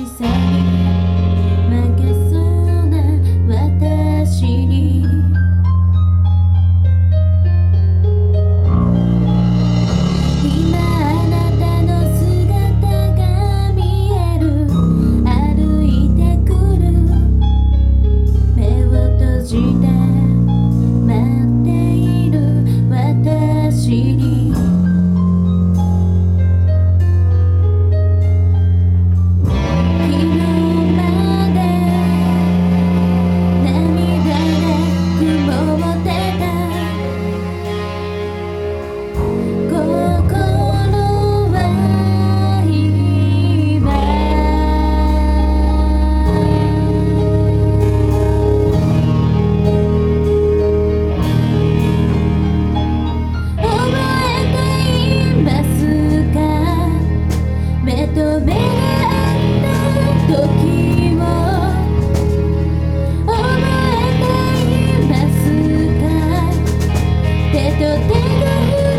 寂しさに負けそうな私に。你的